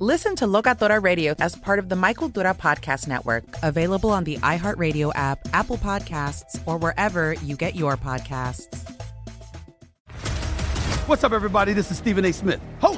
Listen to Locatora Radio as part of the My Cultura Podcast Network, available on the iHeartRadio app, Apple Podcasts, or wherever you get your podcasts. What's up, everybody? This is Stephen A. Smith, host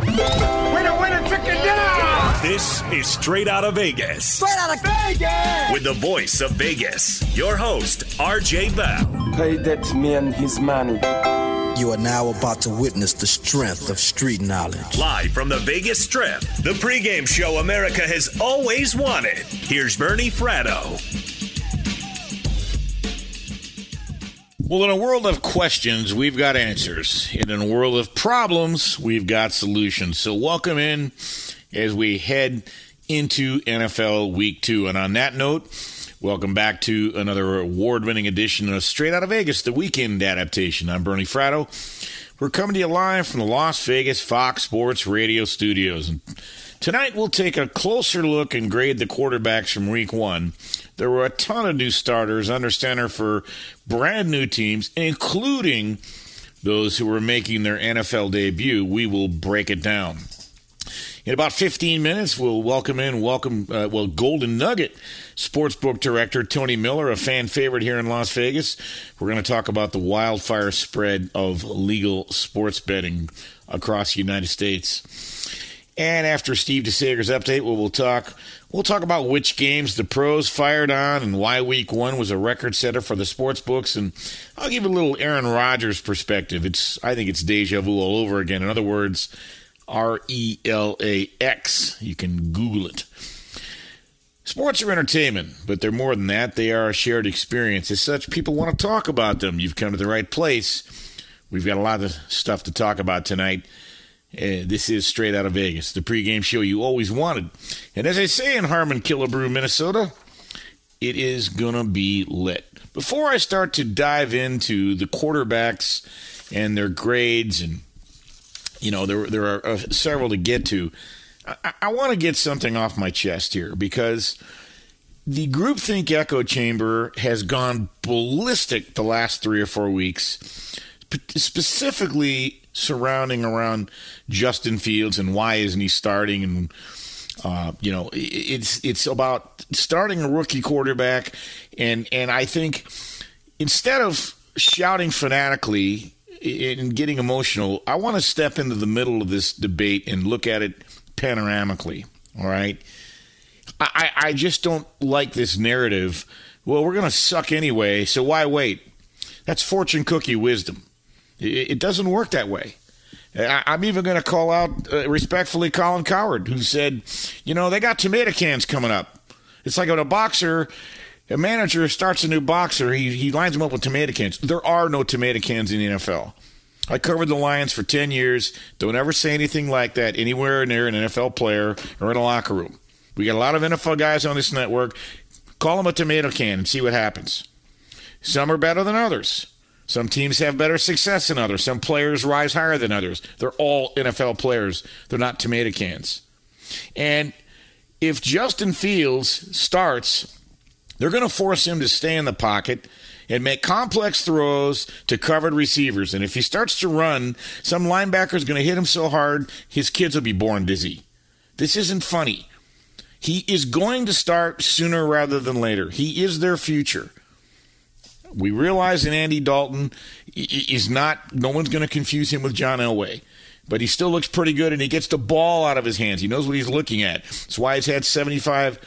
Winner, winner, chicken dinner! This is Straight Out of Vegas. Straight Out of Vegas! With the voice of Vegas, your host, RJ Bell. Pay that man his money. You are now about to witness the strength of street knowledge. Live from the Vegas Strip, the pregame show America has always wanted. Here's Bernie Fratto. Well, in a world of questions, we've got answers. And in a world of problems, we've got solutions. So, welcome in as we head into NFL Week 2. And on that note, welcome back to another award winning edition of Straight Out of Vegas, the weekend adaptation. I'm Bernie Fratto. We're coming to you live from the Las Vegas Fox Sports Radio studios. And tonight, we'll take a closer look and grade the quarterbacks from Week 1 there were a ton of new starters under center for brand new teams, including those who were making their NFL debut. We will break it down. In about 15 minutes, we'll welcome in, welcome, uh, well, Golden Nugget sportsbook director Tony Miller, a fan favorite here in Las Vegas. We're going to talk about the wildfire spread of legal sports betting across the United States. And after Steve DeSager's update, we will talk We'll talk about which games the pros fired on and why week one was a record setter for the sports books. And I'll give a little Aaron Rodgers perspective. It's I think it's deja vu all over again. In other words, R E L A X. You can Google it. Sports are entertainment, but they're more than that. They are a shared experience. As such, people want to talk about them. You've come to the right place. We've got a lot of stuff to talk about tonight. Uh, this is straight out of Vegas, the pregame show you always wanted. And as I say in Harmon Killebrew, Minnesota, it is going to be lit. Before I start to dive into the quarterbacks and their grades, and, you know, there, there are uh, several to get to, I, I want to get something off my chest here because the groupthink echo chamber has gone ballistic the last three or four weeks, specifically surrounding around Justin Fields and why isn't he starting and uh, you know it's it's about starting a rookie quarterback and and I think instead of shouting fanatically and getting emotional, I want to step into the middle of this debate and look at it panoramically. All right. I, I just don't like this narrative. Well, we're going to suck anyway, so why wait? That's fortune cookie wisdom. It doesn't work that way. I'm even going to call out uh, respectfully Colin Cowherd, who said, you know, they got tomato cans coming up. It's like when a boxer A manager starts a new boxer, he, he lines him up with tomato cans. There are no tomato cans in the NFL. I covered the Lions for 10 years. Don't ever say anything like that anywhere near an NFL player or in a locker room. We got a lot of NFL guys on this network. Call them a tomato can and see what happens. Some are better than others. Some teams have better success than others. Some players rise higher than others. They're all NFL players. They're not tomato cans. And if Justin Fields starts, they're going to force him to stay in the pocket and make complex throws to covered receivers. And if he starts to run, some linebacker is going to hit him so hard, his kids will be born dizzy. This isn't funny. He is going to start sooner rather than later. He is their future. We realize that Andy Dalton is not, no one's going to confuse him with John Elway but he still looks pretty good and he gets the ball out of his hands. He knows what he's looking at. That's why he's had 75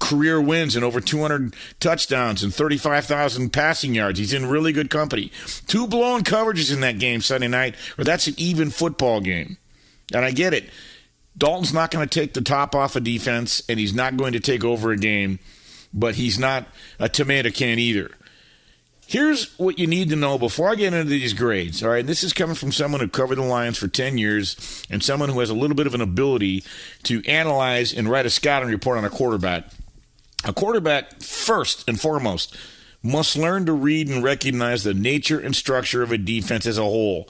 career wins and over 200 touchdowns and 35,000 passing yards. He's in really good company. Two blown coverages in that game Sunday night, or that's an even football game. And I get it. Dalton's not going to take the top off a of defense and he's not going to take over a game, but he's not a tomato can either. Here's what you need to know before I get into these grades. All right, this is coming from someone who covered the Lions for 10 years and someone who has a little bit of an ability to analyze and write a scouting report on a quarterback. A quarterback, first and foremost, must learn to read and recognize the nature and structure of a defense as a whole.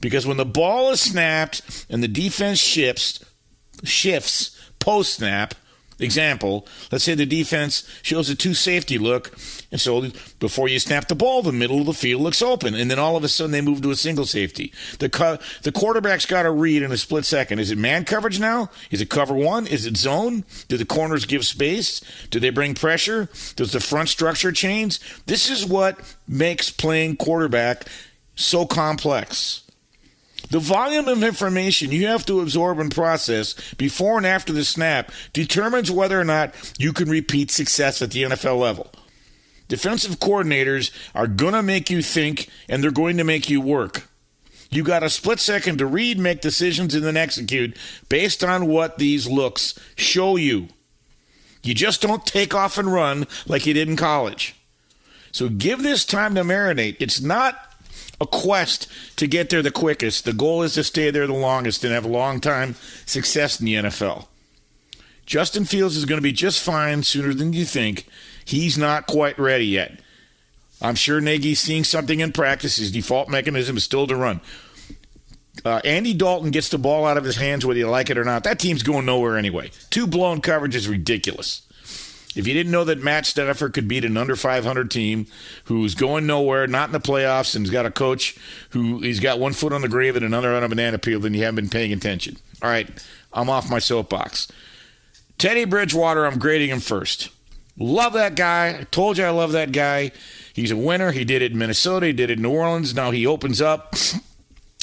Because when the ball is snapped and the defense shifts, shifts post snap, Example, let's say the defense shows a two safety look, and so before you snap the ball, the middle of the field looks open, and then all of a sudden they move to a single safety. The, co- the quarterback's got to read in a split second. Is it man coverage now? Is it cover one? Is it zone? Do the corners give space? Do they bring pressure? Does the front structure change? This is what makes playing quarterback so complex. The volume of information you have to absorb and process before and after the snap determines whether or not you can repeat success at the NFL level. Defensive coordinators are going to make you think and they're going to make you work. You got a split second to read, make decisions, and then execute based on what these looks show you. You just don't take off and run like you did in college. So give this time to marinate. It's not a quest to get there the quickest. The goal is to stay there the longest and have a long time success in the NFL. Justin Fields is going to be just fine sooner than you think. He's not quite ready yet. I'm sure Nagy's seeing something in practice. His default mechanism is still to run. Uh, Andy Dalton gets the ball out of his hands whether you like it or not. That team's going nowhere anyway. Two blown coverage is ridiculous. If you didn't know that Matt Stafford could beat an under 500 team who's going nowhere, not in the playoffs, and has got a coach who he's got one foot on the grave and another on a banana peel, then you haven't been paying attention. All right, I'm off my soapbox. Teddy Bridgewater, I'm grading him first. Love that guy. I told you I love that guy. He's a winner. He did it in Minnesota. He did it in New Orleans. Now he opens up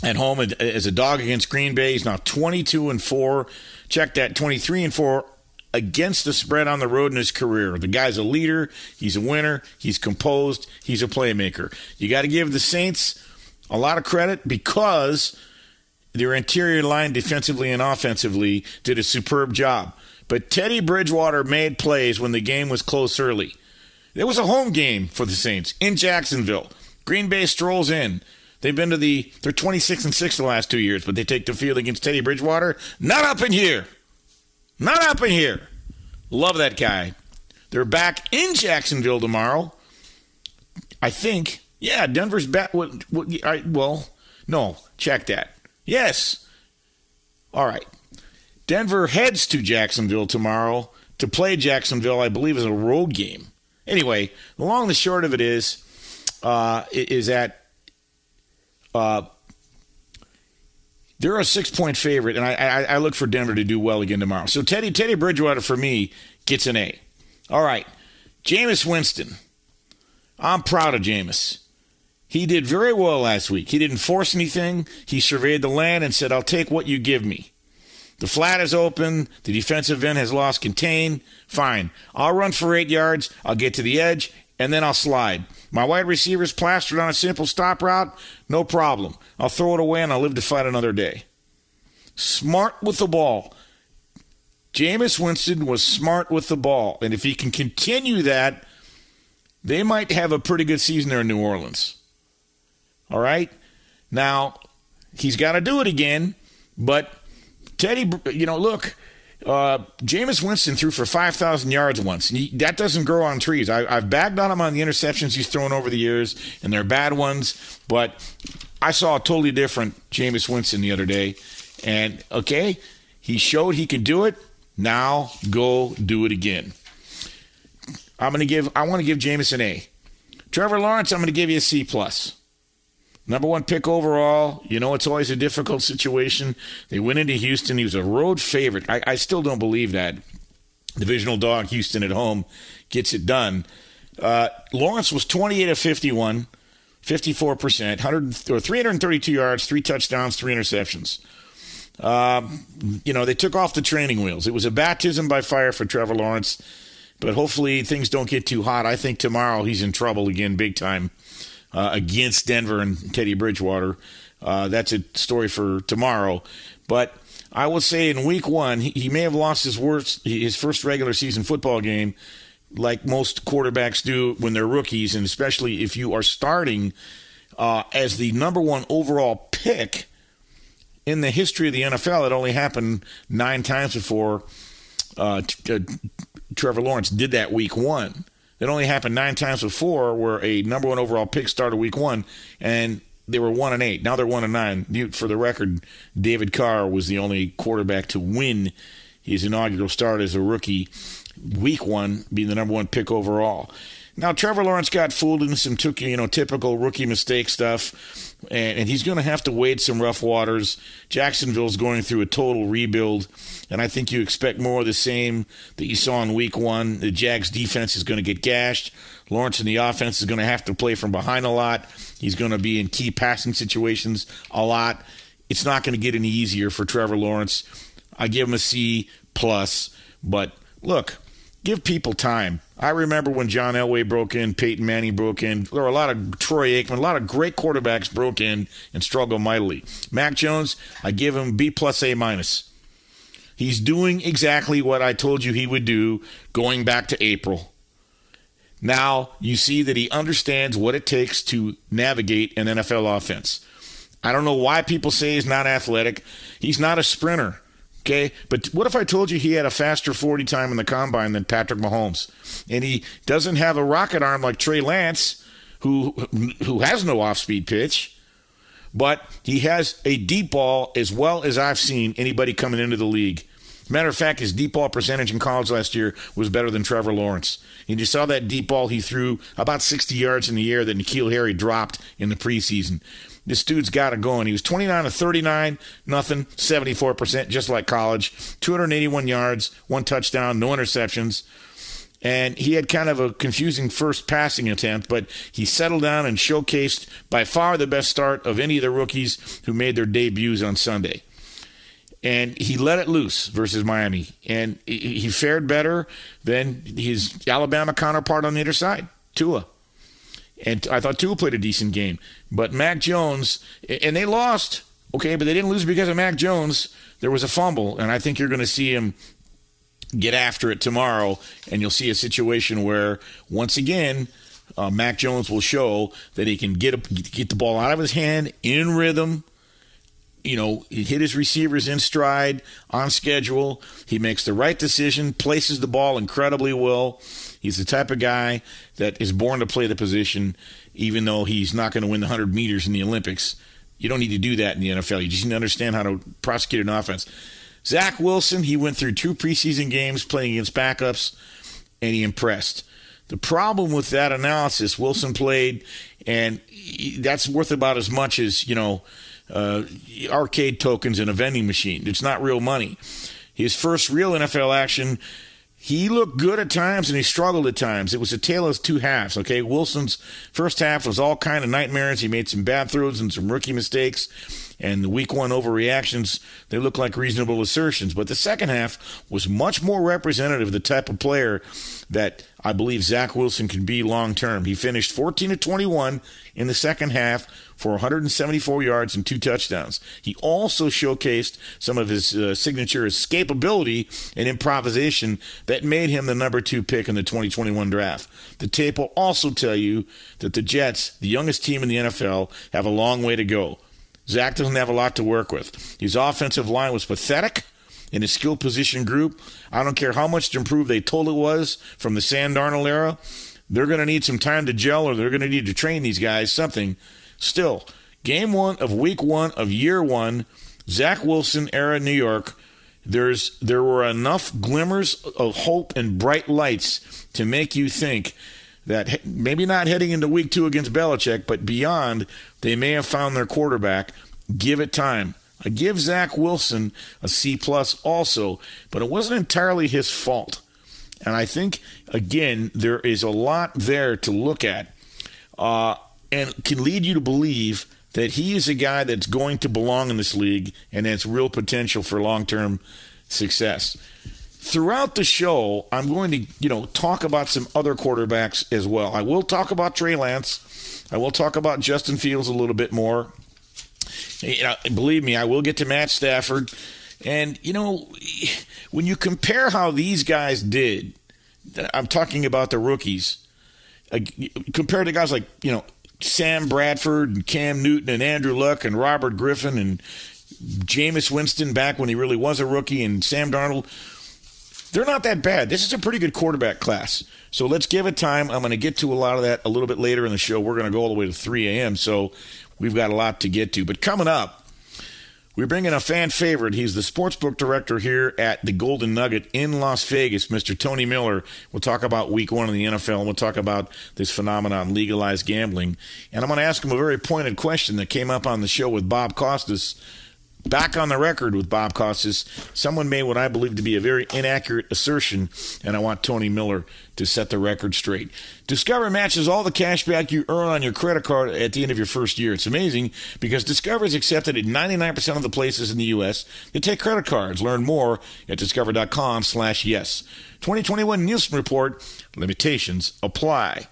at home as a dog against Green Bay. He's now 22 and 4. Check that 23 and 4 against the spread on the road in his career. The guy's a leader, he's a winner, he's composed, he's a playmaker. You got to give the Saints a lot of credit because their interior line defensively and offensively did a superb job. But Teddy Bridgewater made plays when the game was close early. It was a home game for the Saints in Jacksonville. Green Bay strolls in. They've been to the they're 26 and 6 the last 2 years, but they take the field against Teddy Bridgewater. Not up in here. Not up in here. Love that guy. They're back in Jacksonville tomorrow. I think. Yeah, Denver's back. What, what, I, well, no, check that. Yes. All right. Denver heads to Jacksonville tomorrow to play Jacksonville, I believe, is a road game. Anyway, the long and the short of it is, uh, is that uh, they're a six point favorite, and I, I, I look for Denver to do well again tomorrow. So Teddy Teddy Bridgewater for me gets an A. All right, Jameis Winston. I'm proud of Jameis. He did very well last week. He didn't force anything. He surveyed the land and said, "I'll take what you give me." The flat is open. The defensive end has lost contain. Fine. I'll run for eight yards. I'll get to the edge, and then I'll slide. My wide receiver's plastered on a simple stop route. No problem. I'll throw it away and I'll live to fight another day. Smart with the ball. Jameis Winston was smart with the ball. And if he can continue that they might have a pretty good season there in New Orleans. All right? Now, he's got to do it again, but Teddy, you know, look, uh, Jameis Winston threw for 5,000 yards once. He, that doesn't grow on trees. I, have bagged on him on the interceptions he's thrown over the years, and they're bad ones, but I saw a totally different Jameis Winston the other day. And, okay, he showed he can do it. Now go do it again. I'm going to give, I want to give Jameis an A. Trevor Lawrence, I'm going to give you a C plus. Number one pick overall. You know, it's always a difficult situation. They went into Houston. He was a road favorite. I, I still don't believe that. Divisional dog, Houston at home, gets it done. Uh, Lawrence was 28 of 51, 54%, 100, or 332 yards, three touchdowns, three interceptions. Uh, you know, they took off the training wheels. It was a baptism by fire for Trevor Lawrence, but hopefully things don't get too hot. I think tomorrow he's in trouble again, big time uh, against Denver and Teddy Bridgewater. Uh, that's a story for tomorrow. But I will say in week one, he, he may have lost his worst, his first regular season football game, like most quarterbacks do when they're rookies, and especially if you are starting uh, as the number one overall pick in the history of the NFL. It only happened nine times before uh, t- uh, Trevor Lawrence did that week one. It only happened nine times before where a number one overall pick started week one and they were one and eight. Now they're one and nine. For the record, David Carr was the only quarterback to win his inaugural start as a rookie week one, being the number one pick overall. Now Trevor Lawrence got fooled into some you know typical rookie mistake stuff, and, and he's going to have to wade some rough waters. Jacksonville's going through a total rebuild, and I think you expect more of the same that you saw in Week One. The Jags defense is going to get gashed. Lawrence in the offense is going to have to play from behind a lot. He's going to be in key passing situations a lot. It's not going to get any easier for Trevor Lawrence. I give him a C plus, but look, give people time. I remember when John Elway broke in, Peyton Manning broke in. There were a lot of Troy Aikman, a lot of great quarterbacks broke in and struggled mightily. Mac Jones, I give him B plus A minus. He's doing exactly what I told you he would do going back to April. Now you see that he understands what it takes to navigate an NFL offense. I don't know why people say he's not athletic. He's not a sprinter. Okay, but what if I told you he had a faster 40 time in the combine than Patrick Mahomes? And he doesn't have a rocket arm like Trey Lance, who who has no off-speed pitch, but he has a deep ball as well as I've seen anybody coming into the league. Matter of fact, his deep ball percentage in college last year was better than Trevor Lawrence. And you saw that deep ball he threw about 60 yards in the air that N'Keal Harry dropped in the preseason. This dude's got it going. He was 29 to 39, nothing, 74%, just like college. 281 yards, one touchdown, no interceptions. And he had kind of a confusing first passing attempt, but he settled down and showcased by far the best start of any of the rookies who made their debuts on Sunday. And he let it loose versus Miami. And he fared better than his Alabama counterpart on the other side, Tua. And I thought Tua played a decent game. But Mac Jones, and they lost, okay, but they didn't lose because of Mac Jones. There was a fumble, and I think you're going to see him get after it tomorrow, and you'll see a situation where, once again, uh, Mac Jones will show that he can get a, get the ball out of his hand in rhythm. You know, he hit his receivers in stride, on schedule. He makes the right decision, places the ball incredibly well. He's the type of guy that is born to play the position even though he's not going to win the 100 meters in the Olympics. You don't need to do that in the NFL. You just need to understand how to prosecute an offense. Zach Wilson, he went through two preseason games playing against backups, and he impressed. The problem with that analysis, Wilson played, and that's worth about as much as, you know, uh, arcade tokens in a vending machine. It's not real money. His first real NFL action he looked good at times and he struggled at times. It was a tale of two halves. Okay, Wilson's first half was all kind of nightmares. He made some bad throws and some rookie mistakes, And the week one overreactions, they look like reasonable assertions. But the second half was much more representative of the type of player that I believe Zach Wilson can be long term. He finished 14 to 21 in the second half for 174 yards and two touchdowns. He also showcased some of his uh, signature escapability and improvisation that made him the number two pick in the 2021 draft. The tape will also tell you that the Jets, the youngest team in the NFL, have a long way to go. Zach doesn't have a lot to work with. His offensive line was pathetic in his skill position group. I don't care how much to improve they told it was from the Sam Darnold era. They're going to need some time to gel or they're going to need to train these guys something. Still, game one of week one of year one, Zach Wilson era New York. There's there were enough glimmers of hope and bright lights to make you think that maybe not heading into week two against Belichick, but beyond, they may have found their quarterback. Give it time. I give Zach Wilson a C plus also, but it wasn't entirely his fault. And I think again there is a lot there to look at, uh, and can lead you to believe that he is a guy that's going to belong in this league and has real potential for long term success. Throughout the show, I'm going to, you know, talk about some other quarterbacks as well. I will talk about Trey Lance. I will talk about Justin Fields a little bit more. You know, believe me, I will get to Matt Stafford. And, you know, when you compare how these guys did, I'm talking about the rookies, uh, compared to guys like, you know, Sam Bradford and Cam Newton and Andrew Luck and Robert Griffin and Jameis Winston back when he really was a rookie and Sam Darnold, they're not that bad. This is a pretty good quarterback class. So let's give it time. I'm going to get to a lot of that a little bit later in the show. We're going to go all the way to 3 a.m. So we've got a lot to get to. But coming up, we're bringing a fan favorite. He's the sportsbook director here at the Golden Nugget in Las Vegas, Mr. Tony Miller. We'll talk about week one in the NFL, and we'll talk about this phenomenon, legalized gambling. And I'm going to ask him a very pointed question that came up on the show with Bob Costas back on the record with Bob Costas. Someone made what I believe to be a very inaccurate assertion, and I want Tony Miller to set the record straight. Discover matches all the cash back you earn on your credit card at the end of your first year. It's amazing because Discover is accepted at 99% of the places in the U.S. that take credit cards. Learn more at discover.com slash yes. 2021 Nielsen Report. Limitations apply.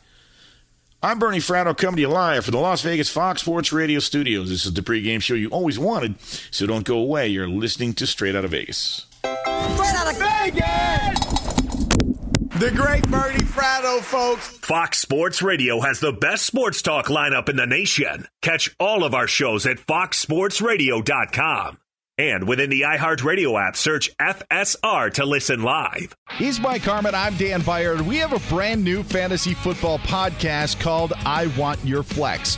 I'm Bernie Fratto coming to you live from the Las Vegas Fox Sports Radio studios. This is the pregame show you always wanted, so don't go away. You're listening to Straight Out of Vegas. Straight Out of Vegas! The great Bernie Fratto, folks. Fox Sports Radio has the best sports talk lineup in the nation. Catch all of our shows at foxsportsradio.com. And within the iHeartRadio app, search FSR to listen live. He's Mike Harmon. I'm Dan Beyer. We have a brand new fantasy football podcast called I Want Your Flex.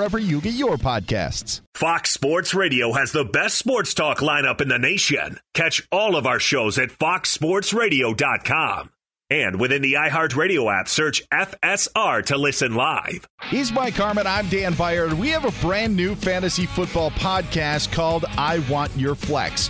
you get your podcasts. Fox Sports Radio has the best sports talk lineup in the nation. Catch all of our shows at foxsportsradio.com. And within the iHeartRadio app, search FSR to listen live. He's Mike Harmon. I'm Dan Beyer. We have a brand new fantasy football podcast called I Want Your Flex.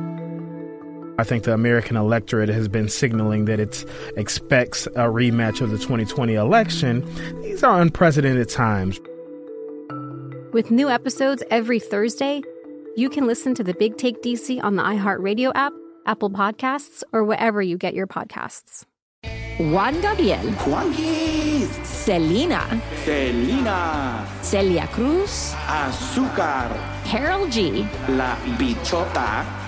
I think the American electorate has been signaling that it expects a rematch of the 2020 election. These are unprecedented times. With new episodes every Thursday, you can listen to the Big Take DC on the iHeartRadio app, Apple Podcasts, or wherever you get your podcasts. Juan Gabriel. Juanquis. Selena. Selena. Celia Cruz. Azúcar. Karol G. La Bichota.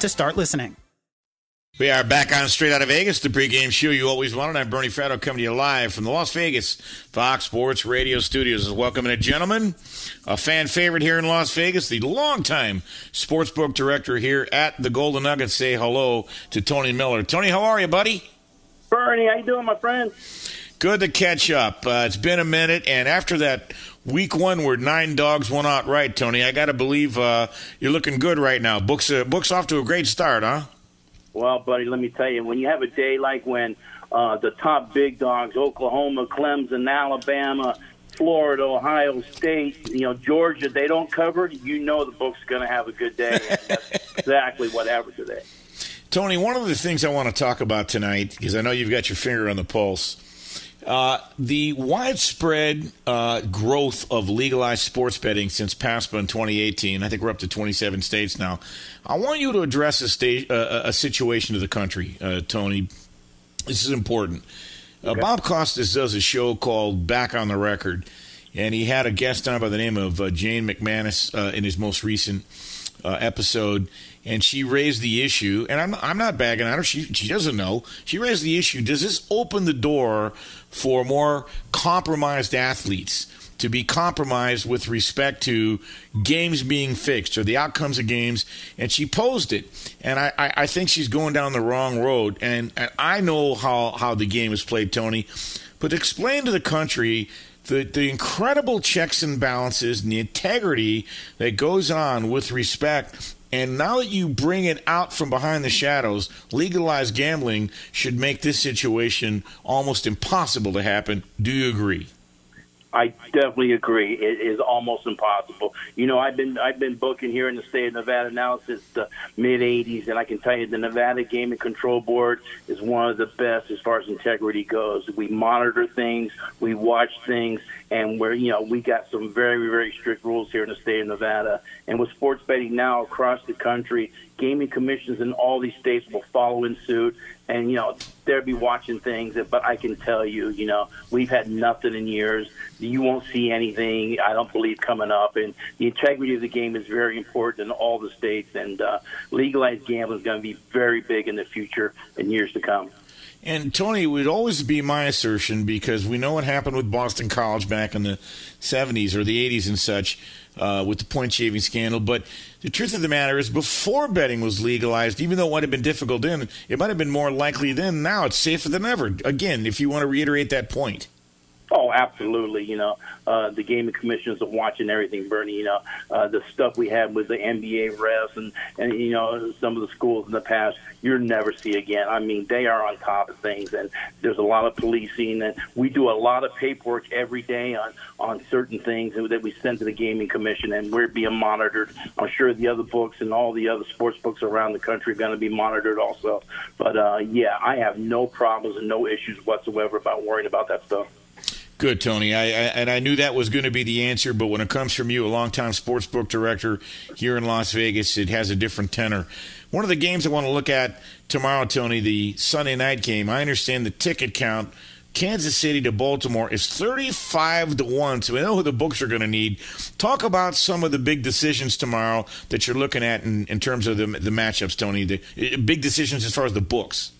to start listening. We are back on Straight Out of Vegas, the pregame show you always wanted. I'm Bernie Fratto coming to you live from the Las Vegas Fox Sports Radio Studios. Welcome, a gentlemen, a fan favorite here in Las Vegas, the longtime sportsbook director here at the Golden Nuggets. Say hello to Tony Miller. Tony, how are you, buddy? Bernie, how you doing, my friend? Good to catch up. Uh, it's been a minute, and after that week one where nine dogs went out right, Tony, I got to believe uh, you're looking good right now. Books uh, books off to a great start, huh? Well, buddy, let me tell you, when you have a day like when uh, the top big dogs, Oklahoma, Clemson, Alabama, Florida, Ohio State, you know, Georgia, they don't cover you know the book's going to have a good day. That's exactly what happened today. Tony, one of the things I want to talk about tonight, because I know you've got your finger on the pulse, uh, the widespread uh, growth of legalized sports betting since PASPA in 2018. I think we're up to 27 states now. I want you to address a, sta- uh, a situation of the country, uh, Tony. This is important. Uh, okay. Bob Costas does a show called Back on the Record, and he had a guest on by the name of uh, Jane McManus in his most recent episode and she raised the issue, and I'm I'm not bagging on her. She she doesn't know. She raised the issue. Does this open the door for more compromised athletes to be compromised with respect to games being fixed or the outcomes of games? And she posed it, and I I, I think she's going down the wrong road. And, and I know how how the game is played, Tony, but explain to the country the, the incredible checks and balances and the integrity that goes on with respect and now that you bring it out from behind the shadows, legalized gambling should make this situation almost impossible to happen. Do you agree? I definitely agree. It is almost impossible. You know, I've been I've been booking here in the state of Nevada now since the mid '80s, and I can tell you the Nevada Gaming Control Board is one of the best as far as integrity goes. We monitor things, we watch things, and we're you know we got some very very strict rules here in the state of Nevada. And with sports betting now across the country, gaming commissions in all these states will follow in suit, and you know they'll be watching things. But I can tell you, you know, we've had nothing in years. You won't see anything. I don't believe coming up, and the integrity of the game is very important in all the states. And uh, legalized gambling is going to be very big in the future in years to come. And Tony, it would always be my assertion because we know what happened with Boston College back in the 70s or the 80s and such uh, with the point shaving scandal. But the truth of the matter is, before betting was legalized, even though it might have been difficult then, it might have been more likely then. Now it's safer than ever. Again, if you want to reiterate that point. Oh, absolutely. You know, uh, the gaming commissions are watching everything, Bernie. You know, uh, the stuff we had with the NBA refs and, and, you know, some of the schools in the past, you'll never see again. I mean, they are on top of things, and there's a lot of policing, and we do a lot of paperwork every day on, on certain things that we send to the gaming commission, and we're being monitored. I'm sure the other books and all the other sports books around the country are going to be monitored also. But, uh, yeah, I have no problems and no issues whatsoever about worrying about that stuff. Good, Tony. I, I, and I knew that was going to be the answer, but when it comes from you, a longtime sports book director here in Las Vegas, it has a different tenor. One of the games I want to look at tomorrow, Tony, the Sunday night game. I understand the ticket count. Kansas City to Baltimore is 35 to 1, so we know who the books are going to need. Talk about some of the big decisions tomorrow that you're looking at in, in terms of the, the matchups, Tony. The eh, big decisions as far as the books.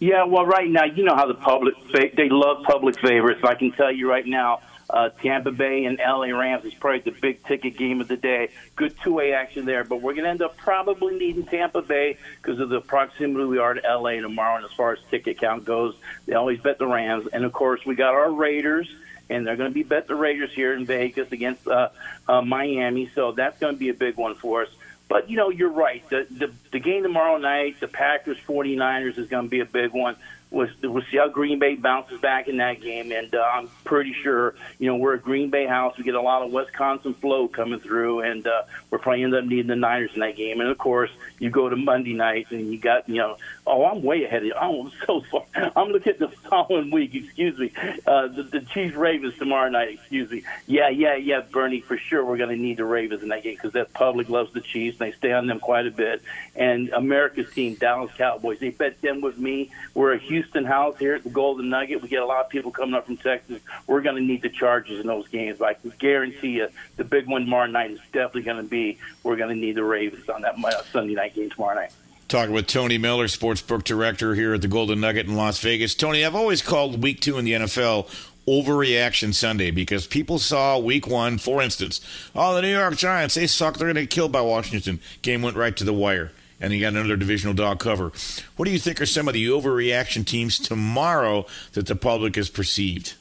Yeah, well, right now, you know how the public they love public favorites. I can tell you right now, uh, Tampa Bay and LA Rams is probably the big ticket game of the day. Good two way action there, but we're going to end up probably needing Tampa Bay because of the proximity we are to LA tomorrow. And as far as ticket count goes, they always bet the Rams, and of course we got our Raiders. And they're going to be bet the Raiders here in Vegas against uh, uh, Miami, so that's going to be a big one for us. But you know, you're right. The the, the game tomorrow night, the Packers 49ers is going to be a big one. We'll, we'll see how Green Bay bounces back in that game, and uh, I'm pretty sure you know we're a Green Bay house. We get a lot of Wisconsin flow coming through, and uh, we're probably end up needing the Niners in that game. And of course, you go to Monday night, and you got you know, oh, I'm way ahead of you. Oh, I'm so far. I'm looking at the following week. Excuse me, uh, the, the Chiefs Ravens tomorrow night. Excuse me. Yeah, yeah, yeah, Bernie, for sure we're going to need the Ravens in that game because that public loves the Chiefs. And they stay on them quite a bit. And America's team, Dallas Cowboys, they bet them with me. We're a Houston House here at the Golden Nugget. We get a lot of people coming up from Texas. We're going to need the Chargers in those games. But I can guarantee you the big one tomorrow night is definitely going to be we're going to need the Ravens on that uh, Sunday night game tomorrow night. Talking with Tony Miller, sportsbook director here at the Golden Nugget in Las Vegas. Tony, I've always called week two in the NFL overreaction Sunday because people saw week one, for instance, oh, the New York Giants, they suck. They're going to get killed by Washington. Game went right to the wire and you got another divisional dog cover. What do you think are some of the overreaction teams tomorrow that the public has perceived?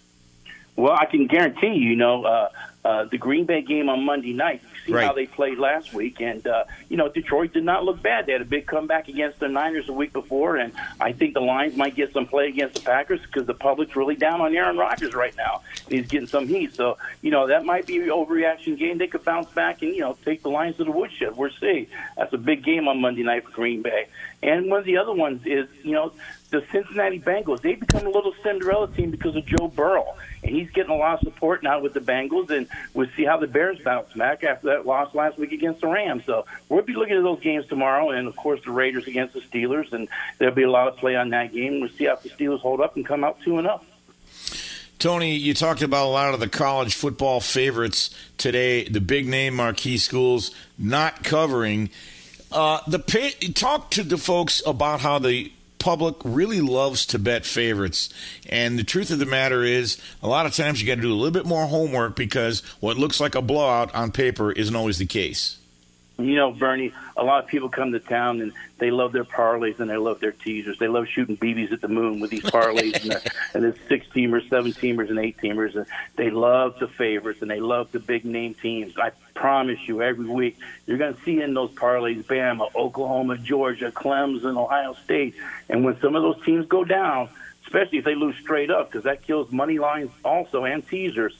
Well, I can guarantee you, you know, uh, uh, the Green Bay game on Monday night. See right. how they played last week, and uh, you know Detroit did not look bad. They had a big comeback against the Niners the week before, and I think the Lions might get some play against the Packers because the public's really down on Aaron Rodgers right now. He's getting some heat, so you know that might be an overreaction game. They could bounce back and you know take the Lions to the woodshed. We'll see. That's a big game on Monday night for Green Bay. And one of the other ones is, you know, the Cincinnati Bengals. They become a little Cinderella team because of Joe Burrow, and he's getting a lot of support now with the Bengals. And we'll see how the Bears bounce back after that loss last week against the Rams. So we'll be looking at those games tomorrow, and of course the Raiders against the Steelers, and there'll be a lot of play on that game. We'll see how the Steelers hold up and come out two and up. Tony, you talked about a lot of the college football favorites today, the big name marquee schools not covering. Uh, the pay, talk to the folks about how the public really loves to bet favorites. And the truth of the matter is, a lot of times you got to do a little bit more homework because what looks like a blowout on paper isn't always the case. You know, Bernie, a lot of people come to town and they love their parlays and they love their teasers. They love shooting BBs at the moon with these parlays and, the, and the six teamers, seven teamers, and eight teamers. And they love the favorites and they love the big name teams. I promise you, every week you're going to see in those parlays Bama, Oklahoma, Georgia, Clemson, Ohio State. And when some of those teams go down, especially if they lose straight up, because that kills money lines also and teasers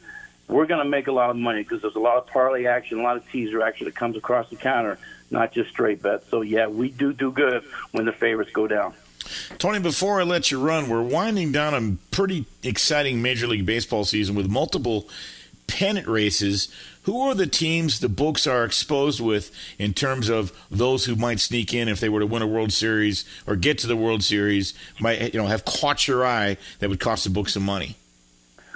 we're going to make a lot of money because there's a lot of parlay action, a lot of teaser action that comes across the counter, not just straight bets. So yeah, we do do good when the favorites go down. Tony, before I let you run, we're winding down a pretty exciting Major League Baseball season with multiple pennant races. Who are the teams the books are exposed with in terms of those who might sneak in if they were to win a World Series or get to the World Series? Might you know have caught your eye that would cost the books some money?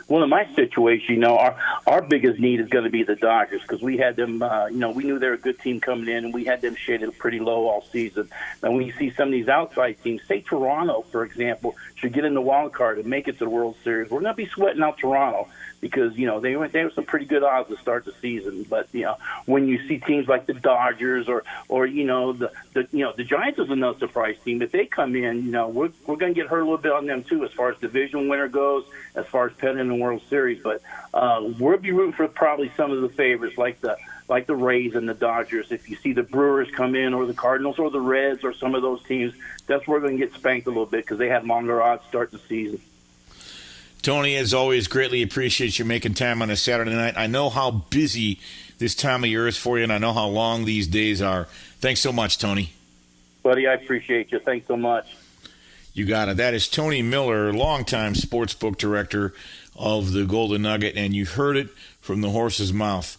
Well, in my situation, you know, our our biggest need is going to be the Dodgers because we had them. Uh, you know, we knew they were a good team coming in, and we had them shaded pretty low all season. And when you see some of these outside teams, say Toronto, for example, should get in the wild card and make it to the World Series, we're going to be sweating out Toronto because you know they went they were some pretty good odds to start the season. But you know when you see teams like the Dodgers or or you know the the you know the Giants is another surprise team. If they come in, you know we're we're going to get hurt a little bit on them too as far as division winner goes, as far as pennant the World Series. But uh, we'll be rooting for probably some of the favorites like the like the Rays and the Dodgers. If you see the Brewers come in, or the Cardinals, or the Reds, or some of those teams, that's where we're going to get spanked a little bit because they had longer odds start the season. Tony, as always, greatly appreciate you making time on a Saturday night. I know how busy this time of year is for you, and I know how long these days are. Thanks so much, Tony. Buddy, I appreciate you. Thanks so much. You got it. That is Tony Miller, longtime sportsbook director of the Golden Nugget, and you heard it from the horse's mouth.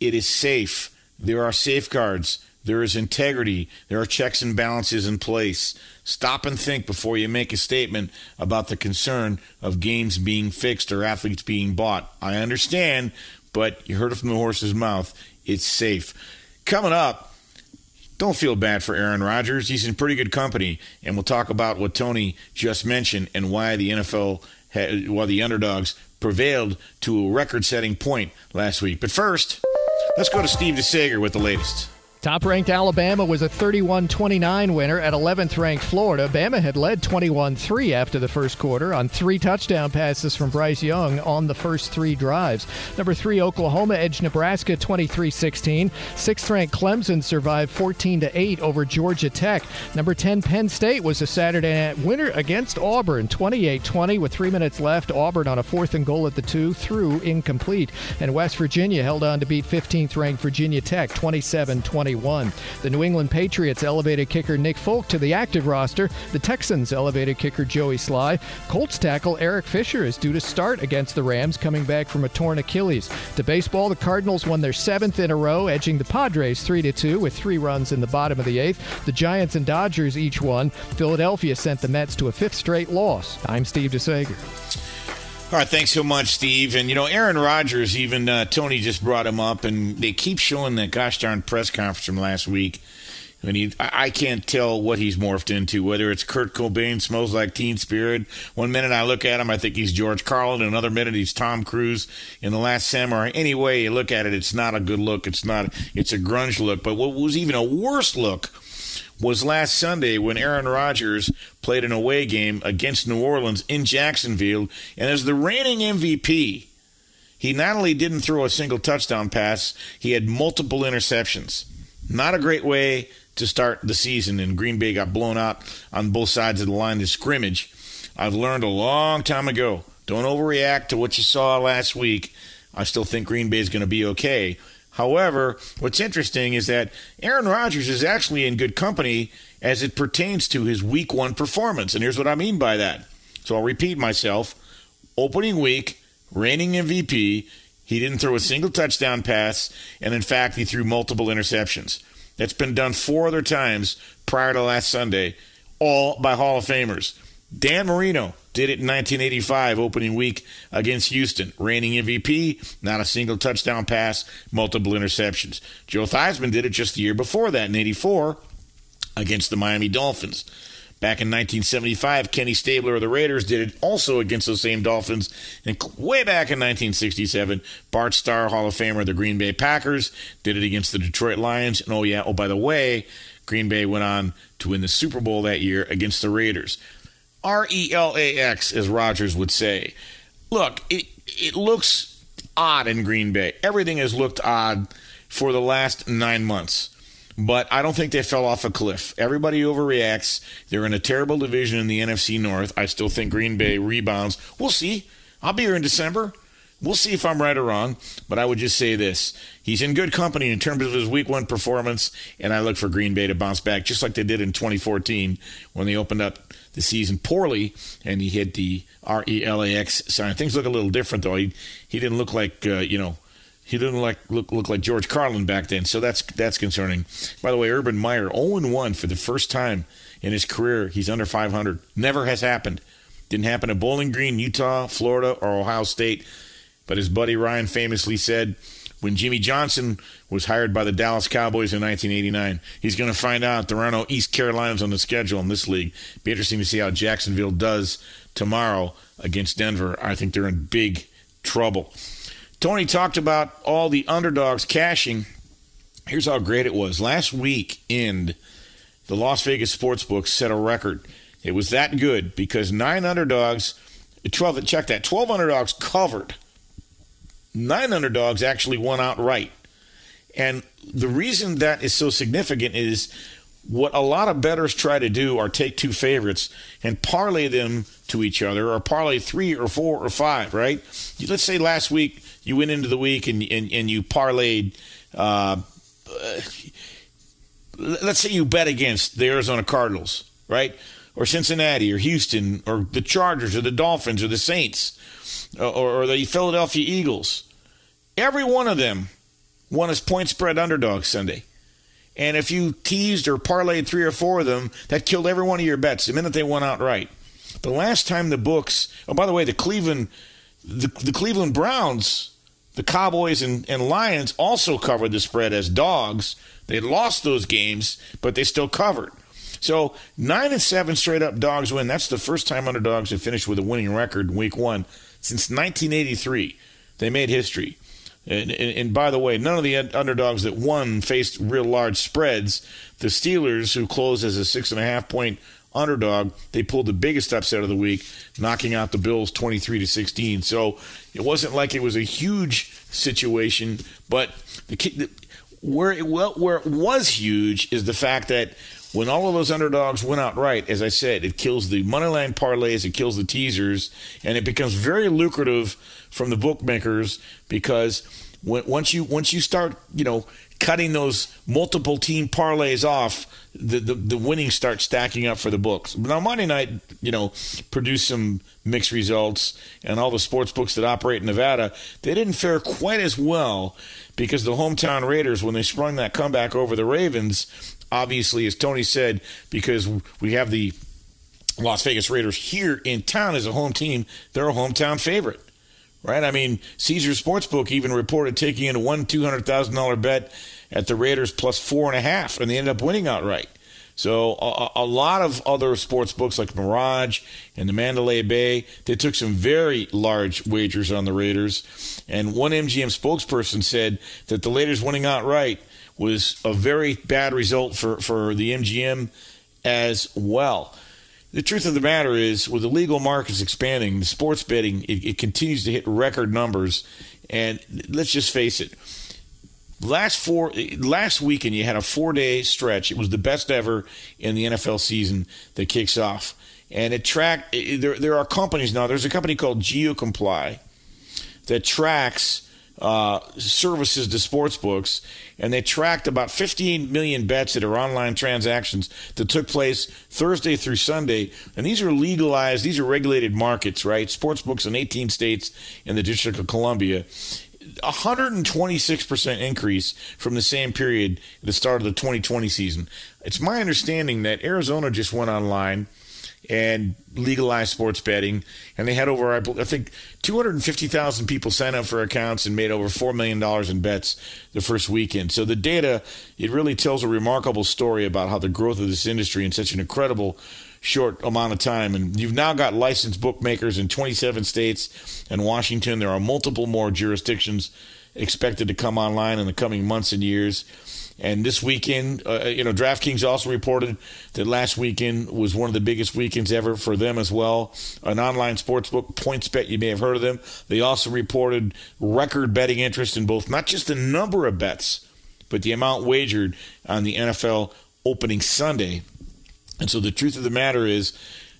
It is safe. There are safeguards. There is integrity. There are checks and balances in place. Stop and think before you make a statement about the concern of games being fixed or athletes being bought. I understand, but you heard it from the horse's mouth. It's safe. Coming up, don't feel bad for Aaron Rodgers. He's in pretty good company, and we'll talk about what Tony just mentioned and why the NFL, why the underdogs prevailed to a record-setting point last week. But first, let's go to Steve DeSager with the latest. Top ranked Alabama was a 31 29 winner at 11th ranked Florida. Bama had led 21 3 after the first quarter on three touchdown passes from Bryce Young on the first three drives. Number three, Oklahoma edged Nebraska 23 16. Sixth ranked Clemson survived 14 8 over Georgia Tech. Number 10, Penn State was a Saturday night winner against Auburn 28 20 with three minutes left. Auburn on a fourth and goal at the two threw incomplete. And West Virginia held on to beat 15th ranked Virginia Tech 27 20. 21. The New England Patriots elevated kicker Nick Folk to the active roster. The Texans elevated kicker Joey Slye. Colts tackle Eric Fisher is due to start against the Rams, coming back from a torn Achilles. To baseball, the Cardinals won their seventh in a row, edging the Padres 3 2 with three runs in the bottom of the eighth. The Giants and Dodgers each won. Philadelphia sent the Mets to a fifth straight loss. I'm Steve DeSager. All right, thanks so much, Steve. And you know, Aaron Rodgers, even uh, Tony just brought him up, and they keep showing that gosh darn press conference from last week. And he, I can't tell what he's morphed into. Whether it's Kurt Cobain, smells like Teen Spirit. One minute I look at him, I think he's George Carlin. Another minute he's Tom Cruise in the Last Samurai. Any way you look at it, it's not a good look. It's not. It's a grunge look. But what was even a worse look was last Sunday when Aaron Rodgers played an away game against New Orleans in Jacksonville. And as the reigning MVP, he not only didn't throw a single touchdown pass, he had multiple interceptions. Not a great way to start the season, and Green Bay got blown out on both sides of the line of scrimmage. I've learned a long time ago don't overreact to what you saw last week. I still think Green Bay is going to be okay. However, what's interesting is that Aaron Rodgers is actually in good company as it pertains to his week one performance. And here's what I mean by that. So I'll repeat myself. Opening week, reigning MVP, he didn't throw a single touchdown pass, and in fact, he threw multiple interceptions. That's been done four other times prior to last Sunday, all by Hall of Famers. Dan Marino did it in 1985, opening week against Houston. Reigning MVP, not a single touchdown pass, multiple interceptions. Joe Theismann did it just the year before that in 84 against the Miami Dolphins. Back in 1975, Kenny Stabler of the Raiders did it also against those same Dolphins. And way back in 1967, Bart Starr, Hall of Famer of the Green Bay Packers, did it against the Detroit Lions. And oh, yeah, oh, by the way, Green Bay went on to win the Super Bowl that year against the Raiders. R E L A X, as Rodgers would say. Look, it, it looks odd in Green Bay. Everything has looked odd for the last nine months. But I don't think they fell off a cliff. Everybody overreacts. They're in a terrible division in the NFC North. I still think Green Bay rebounds. We'll see. I'll be here in December. We'll see if I'm right or wrong, but I would just say this. He's in good company in terms of his week one performance, and I look for Green Bay to bounce back just like they did in 2014 when they opened up the season poorly and he hit the R E L A X sign. Things look a little different, though. He, he didn't look like, uh, you know, he didn't like look look like George Carlin back then, so that's that's concerning. By the way, Urban Meyer 0 1 for the first time in his career. He's under 500. Never has happened. Didn't happen at Bowling Green, Utah, Florida, or Ohio State. But his buddy Ryan famously said when Jimmy Johnson was hired by the Dallas Cowboys in 1989, he's going to find out there are no East Carolinas on the schedule in this league. Be interesting to see how Jacksonville does tomorrow against Denver. I think they're in big trouble. Tony talked about all the underdogs cashing. Here's how great it was. Last week in the Las Vegas Sportsbook set a record. It was that good because nine underdogs, 12, check that, 12 underdogs covered. Nine underdogs actually won outright. And the reason that is so significant is what a lot of bettors try to do are take two favorites and parlay them to each other or parlay three or four or five, right? Let's say last week you went into the week and and, and you parlayed. Uh, uh, let's say you bet against the Arizona Cardinals, right? Or Cincinnati, or Houston, or the Chargers, or the Dolphins, or the Saints, or, or the Philadelphia Eagles. Every one of them won as point spread underdog Sunday. And if you teased or parlayed three or four of them, that killed every one of your bets the minute they went outright. The last time the books, oh, by the way, the Cleveland, the, the Cleveland Browns the Cowboys and, and Lions also covered the spread as dogs. They lost those games, but they still covered. So nine and seven straight up dogs win. That's the first time underdogs have finished with a winning record in week one since 1983. They made history. And, and, and, by the way, none of the underdogs that won faced real large spreads. The Steelers, who closed as a six and a half point underdog. They pulled the biggest upset of the week, knocking out the Bills 23 to 16. So it wasn't like it was a huge situation, but the, the where it well, where it was huge is the fact that when all of those underdogs went out right, as I said, it kills the moneyline parlays, it kills the teasers, and it becomes very lucrative from the bookmakers because when, once you once you start, you know, cutting those multiple team parlays off, the, the, the winnings start stacking up for the books. Now, Monday night, you know, produced some mixed results, and all the sports books that operate in Nevada, they didn't fare quite as well because the hometown Raiders, when they sprung that comeback over the Ravens, obviously, as Tony said, because we have the Las Vegas Raiders here in town as a home team, they're a hometown favorite right? I mean, Caesar Sportsbook even reported taking in a one two hundred thousand dollar bet at the Raiders plus four and a half, and they ended up winning outright. So a, a, lot of other sports books like Mirage and the Mandalay Bay, they took some very large wagers on the Raiders. And one MGM spokesperson said that the Raiders winning outright was a very bad result for, for the MGM as well the truth of the matter is, with the legal markets expanding, the sports betting it, it, continues to hit record numbers. And let's just face it, last four last weekend you had a four day stretch. It was the best ever in the NFL season that kicks off. And it track there. There are companies now. There's a company called GeoComply that tracks uh, services to sports books, and they tracked about 15 million bets that are online transactions that took place Thursday through Sunday. And these are legalized, these are regulated markets, right? Sports books in 18 states in the District of Columbia. 126% increase from the same period at the start of the 2020 season. It's my understanding that Arizona just went online and legalized sports betting. And they had over, I think, 250,000 people sign up for accounts and made over $4 million in bets the first weekend. So the data, it really tells a remarkable story about how the growth of this industry in such an incredible short amount of time. And you've now got licensed bookmakers in 27 states and Washington. There are multiple more jurisdictions expected to come online in the coming months and years. And this weekend, uh, you know, DraftKings also reported that last weekend was one of the biggest weekends ever for them as well. An online sportsbook, PointsBet, you may have heard of them. They also reported record betting interest in both, not just the number of bets, but the amount wagered on the NFL opening Sunday. And so the truth of the matter is,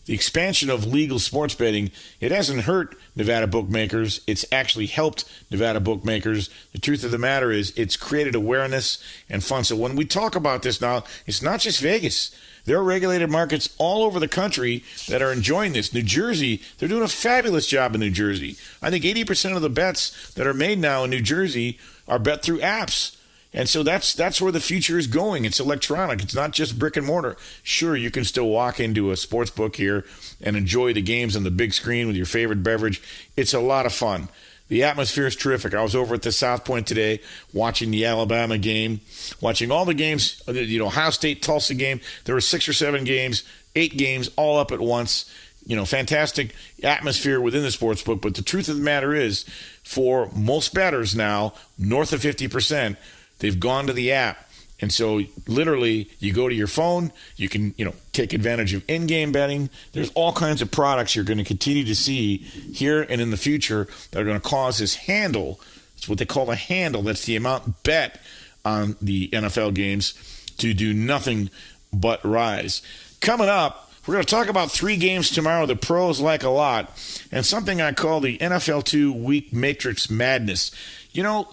the expansion of legal sports betting, it hasn't hurt Nevada bookmakers. It's actually helped Nevada bookmakers. The truth of the matter is, it's created awareness and fun. So when we talk about this now, it's not just Vegas. There are regulated markets all over the country that are enjoying this. New Jersey, they're doing a fabulous job in New Jersey. I think 80% of the bets that are made now in New Jersey are bet through apps. And so that's that's where the future is going. It's electronic. It's not just brick and mortar. Sure, you can still walk into a sports book here and enjoy the games on the big screen with your favorite beverage. It's a lot of fun. The atmosphere is terrific. I was over at the South Point today watching the Alabama game, watching all the games, uh, you know, Ohio State Tulsa game. There were six or seven games, eight games all up at once. You know, fantastic atmosphere within the sports book. But the truth of the matter is, for most bettors now, north of 50%, they've gone to the app and so literally you go to your phone, you can, you know, take advantage of in-game betting. There's all kinds of products you're going to continue to see here and in the future that are going to cause this handle. It's what they call a handle. That's the amount bet on the NFL games to do nothing but rise. Coming up, we're going to talk about three games tomorrow the pros like a lot and something I call the NFL 2 week matrix madness. You know,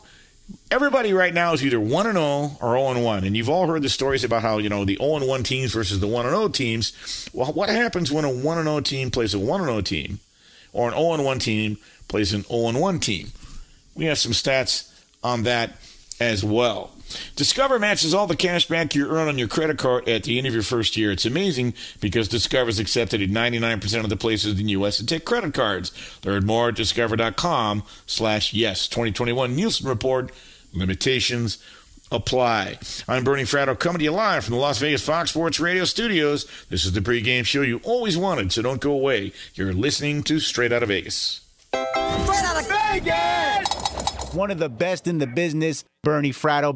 everybody right now is either 1 and 0 or 0 and 1 and you've all heard the stories about how you know the 0 and 1 teams versus the 1 and 0 teams. Well what happens when a 1 and 0 team plays a 1 and 0 team or an 0 and 1 team plays an 0 and 1 team? We have some stats on that as well Discover matches all the cash back you earn on your credit card at the end of your first year. It's amazing because Discover is accepted at 99% of the places in the U.S. that take credit cards. Learn more at discover.com slash yes. 2021 Nielsen Report. Limitations apply. I'm Bernie Fratto coming to you live from the Las Vegas Fox Sports Radio studios. This is the pregame show you always wanted, so don't go away. You're listening to Straight Out of Vegas. Straight out of Vegas! One of the best in the business, Bernie Fratto.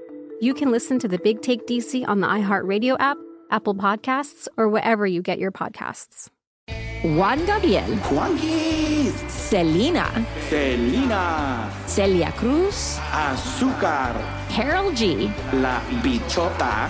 you can listen to the Big Take DC on the iHeartRadio app, Apple Podcasts, or wherever you get your podcasts. Juan Gabriel, Juanquis, Selena, Selena, Celia Cruz, Azúcar, Karol G, La Bichota,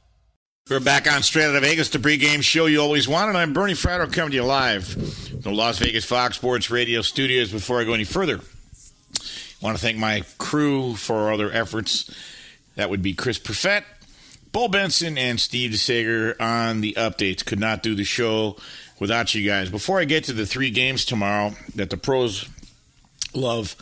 We're back on Straight Out of Vegas, the pregame show you always wanted. I'm Bernie Fratto coming to you live from the Las Vegas Fox Sports Radio studios. Before I go any further, I want to thank my crew for all their efforts. That would be Chris Perfett, Bo Benson, and Steve DeSager on the updates. Could not do the show without you guys. Before I get to the three games tomorrow that the pros love,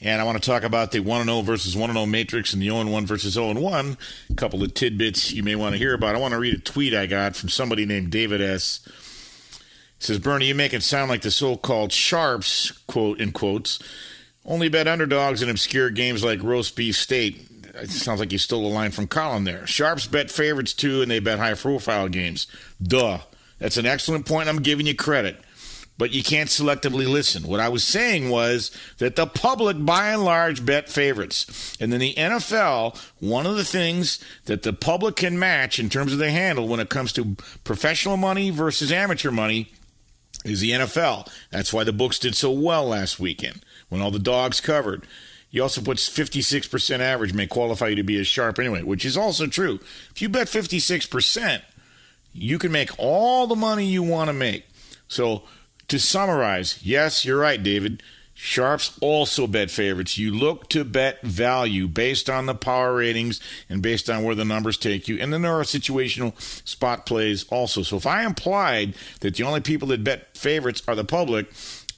and I want to talk about the 1 0 versus 1 0 matrix and the 0 1 versus 0 1. A couple of tidbits you may want to hear about. I want to read a tweet I got from somebody named David S. It says, Bernie, you make it sound like the so called sharps, quote in quotes, only bet underdogs in obscure games like roast beef state. It sounds like you stole a line from Colin there. Sharps bet favorites too, and they bet high profile games. Duh. That's an excellent point. I'm giving you credit but you can't selectively listen. What I was saying was that the public, by and large, bet favorites. And then the NFL, one of the things that the public can match in terms of the handle when it comes to professional money versus amateur money is the NFL. That's why the books did so well last weekend when all the dogs covered. You also put 56% average may qualify you to be a sharp anyway, which is also true. If you bet 56%, you can make all the money you want to make. So to summarize, yes, you're right, David. Sharps also bet favorites. You look to bet value based on the power ratings and based on where the numbers take you. And then there are situational spot plays also. So if I implied that the only people that bet favorites are the public,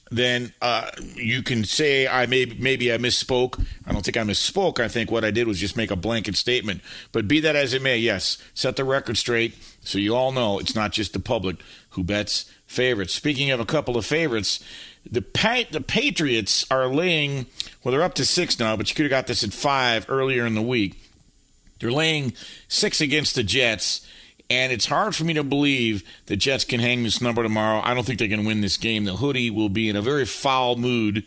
then uh, you can say I may, maybe I misspoke. I don't think I misspoke. I think what I did was just make a blanket statement. But be that as it may, yes, set the record straight so you all know it's not just the public who bets favorites. Speaking of a couple of favorites, the pa- the Patriots are laying. Well, they're up to six now, but you could have got this at five earlier in the week. They're laying six against the Jets, and it's hard for me to believe the Jets can hang this number tomorrow. I don't think they can win this game. The hoodie will be in a very foul mood,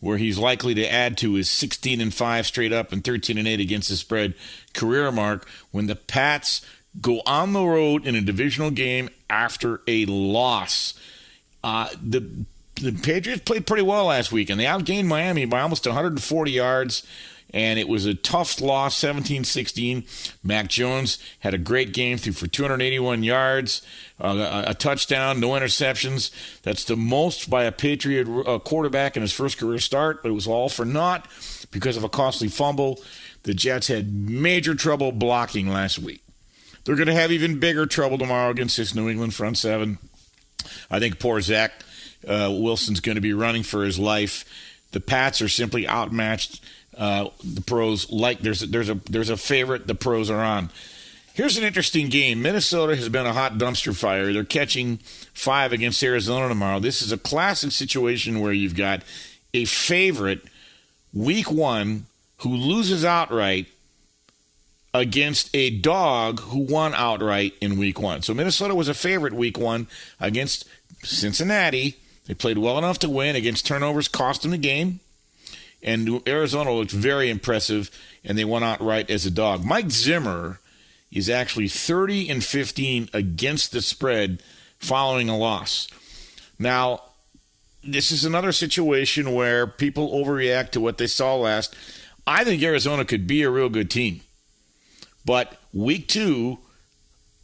where he's likely to add to his 16 and five straight up and 13 and eight against the spread career mark when the Pats go on the road in a divisional game after a loss. Uh, the the Patriots played pretty well last week, and they outgained Miami by almost 140 yards. And it was a tough loss, 17 16. Mac Jones had a great game, threw for 281 yards, uh, a, touchdown, no interceptions. That's the most by a Patriot uh, quarterback in his first career start, but it was all for naught because of a costly fumble. The Jets had major trouble blocking last week. They're going to have even bigger trouble tomorrow against this New England front seven. I think poor Zach uh, Wilson's going to be running for his life. The Pats are simply outmatched. Uh, the pros like there's there's a there's a favorite the pros are on. Here's an interesting game. Minnesota has been a hot dumpster fire. They're catching five against Arizona tomorrow. This is a classic situation where you've got a favorite week one who loses outright against a dog who won outright in week one. So Minnesota was a favorite week one against Cincinnati. They played well enough to win against turnovers, cost them the game. And Arizona looked very impressive, and they won outright as a dog. Mike Zimmer is actually 30 and 15 against the spread following a loss. Now, this is another situation where people overreact to what they saw last. I think Arizona could be a real good team. But week two,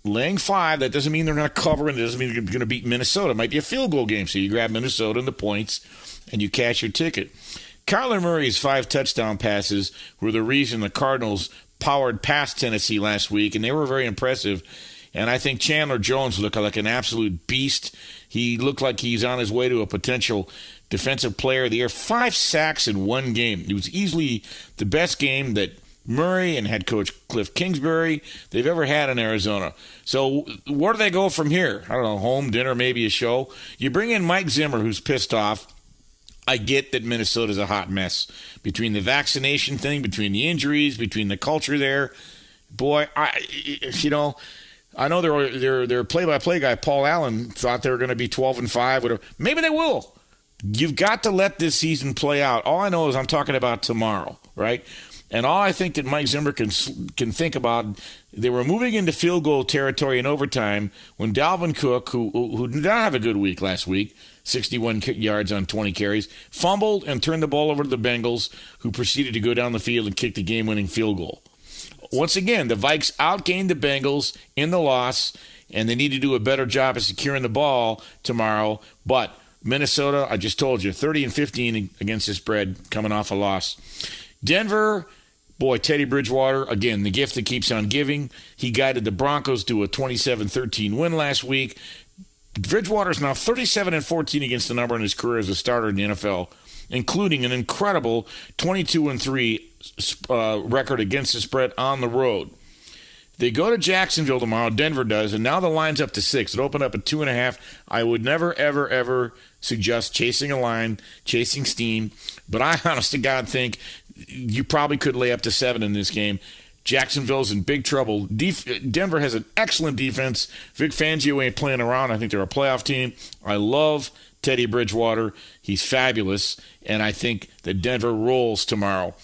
laying five. That doesn't mean they're going to cover, and it doesn't mean they're going to beat Minnesota. It might be a field goal game, so you grab Minnesota and the points, and you cash your ticket. Kyler Murray's five touchdown passes were the reason the Cardinals powered past Tennessee last week, and they were very impressive. And I think Chandler Jones looked like an absolute beast. He looked like he's on his way to a potential defensive player of the year. Five sacks in one game. It was easily the best game that Murray and head coach Cliff Kingsbury they've ever had in Arizona. So where do they go from here? I don't know, home dinner, maybe a show. You bring in Mike Zimmer, who's pissed off. I get that Minnesota's a hot mess between the vaccination thing, between the injuries, between the culture there. Boy, I you know, I know their their their play-by-play guy Paul Allen thought they were going to be 12 and 5 whatever. Maybe they will. You've got to let this season play out. All I know is I'm talking about tomorrow, right? And all I think that Mike Zimmer can can think about, they were moving into field goal territory in overtime when Dalvin Cook, who who did not have a good week last week, 61 yards on 20 carries, fumbled and turned the ball over to the Bengals, who proceeded to go down the field and kick the game-winning field goal. Once again, the Vikes outgained the Bengals in the loss, and they need to do a better job of securing the ball tomorrow. But Minnesota, I just told you, 30 and 15 against the spread, coming off a loss. Denver Boy, Teddy Bridgewater, again, the gift that keeps on giving. He guided the Broncos to a 27 13 win last week. Bridgewater is now 37 and 14 against the number in his career as a starter in the NFL, including an incredible 22 and 3 uh, record against the spread on the road. They go to Jacksonville tomorrow. Denver does, and now the line's up to six. It opened up at two and a half. I would never, ever, ever suggest chasing a line, chasing steam. But I, honest to God, think you probably could lay up to seven in this game. Jacksonville's in big trouble. Def- Denver has an excellent defense. Vic Fangio ain't playing around. I think they're a playoff team. I love Teddy Bridgewater. He's fabulous. And I think that Denver rolls tomorrow.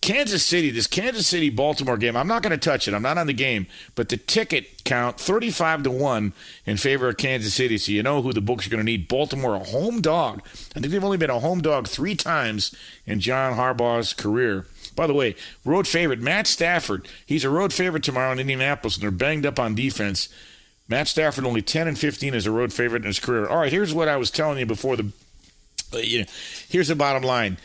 Kansas City, this Kansas City Baltimore game, I'm not going to touch it. I'm not on the game, but the ticket count 35 to 1 in favor of Kansas City. So you know who the books are going to need. Baltimore, a home dog. I think they've only been a home dog three times in John Harbaugh's career. By the way, road favorite Matt Stafford. He's a road favorite tomorrow in Indianapolis, and they're banged up on defense. Matt Stafford only 10 and 15 as a road favorite in his career. All right, here's what I was telling you before the. Uh, you know, here's the bottom line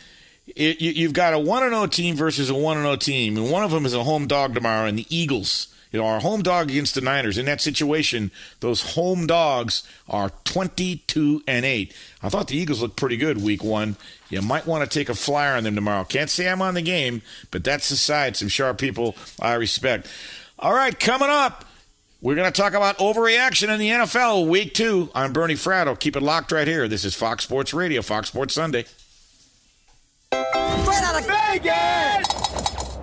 it, you, you've got a 1 0 team versus a 1 0 team, and one of them is a home dog tomorrow, and the Eagles. You know, our home dog against the Niners. In that situation, those home dogs are 22 and 8. I thought the Eagles looked pretty good week one. You might want to take a flyer on them tomorrow. Can't say I'm on the game, but that's the side. Some sharp people I respect. All right, coming up, we're going to talk about overreaction in the NFL week two. I'm Bernie Fratto. Keep it locked right here. This is Fox Sports Radio, Fox Sports Sunday. Straight out of Vegas!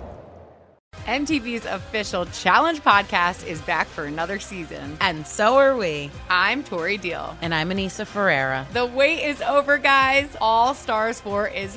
MTV's official Challenge podcast is back for another season. And so are we. I'm Tori Deal. And I'm Aneesa Ferreira. The wait is over, guys. All Stars 4 is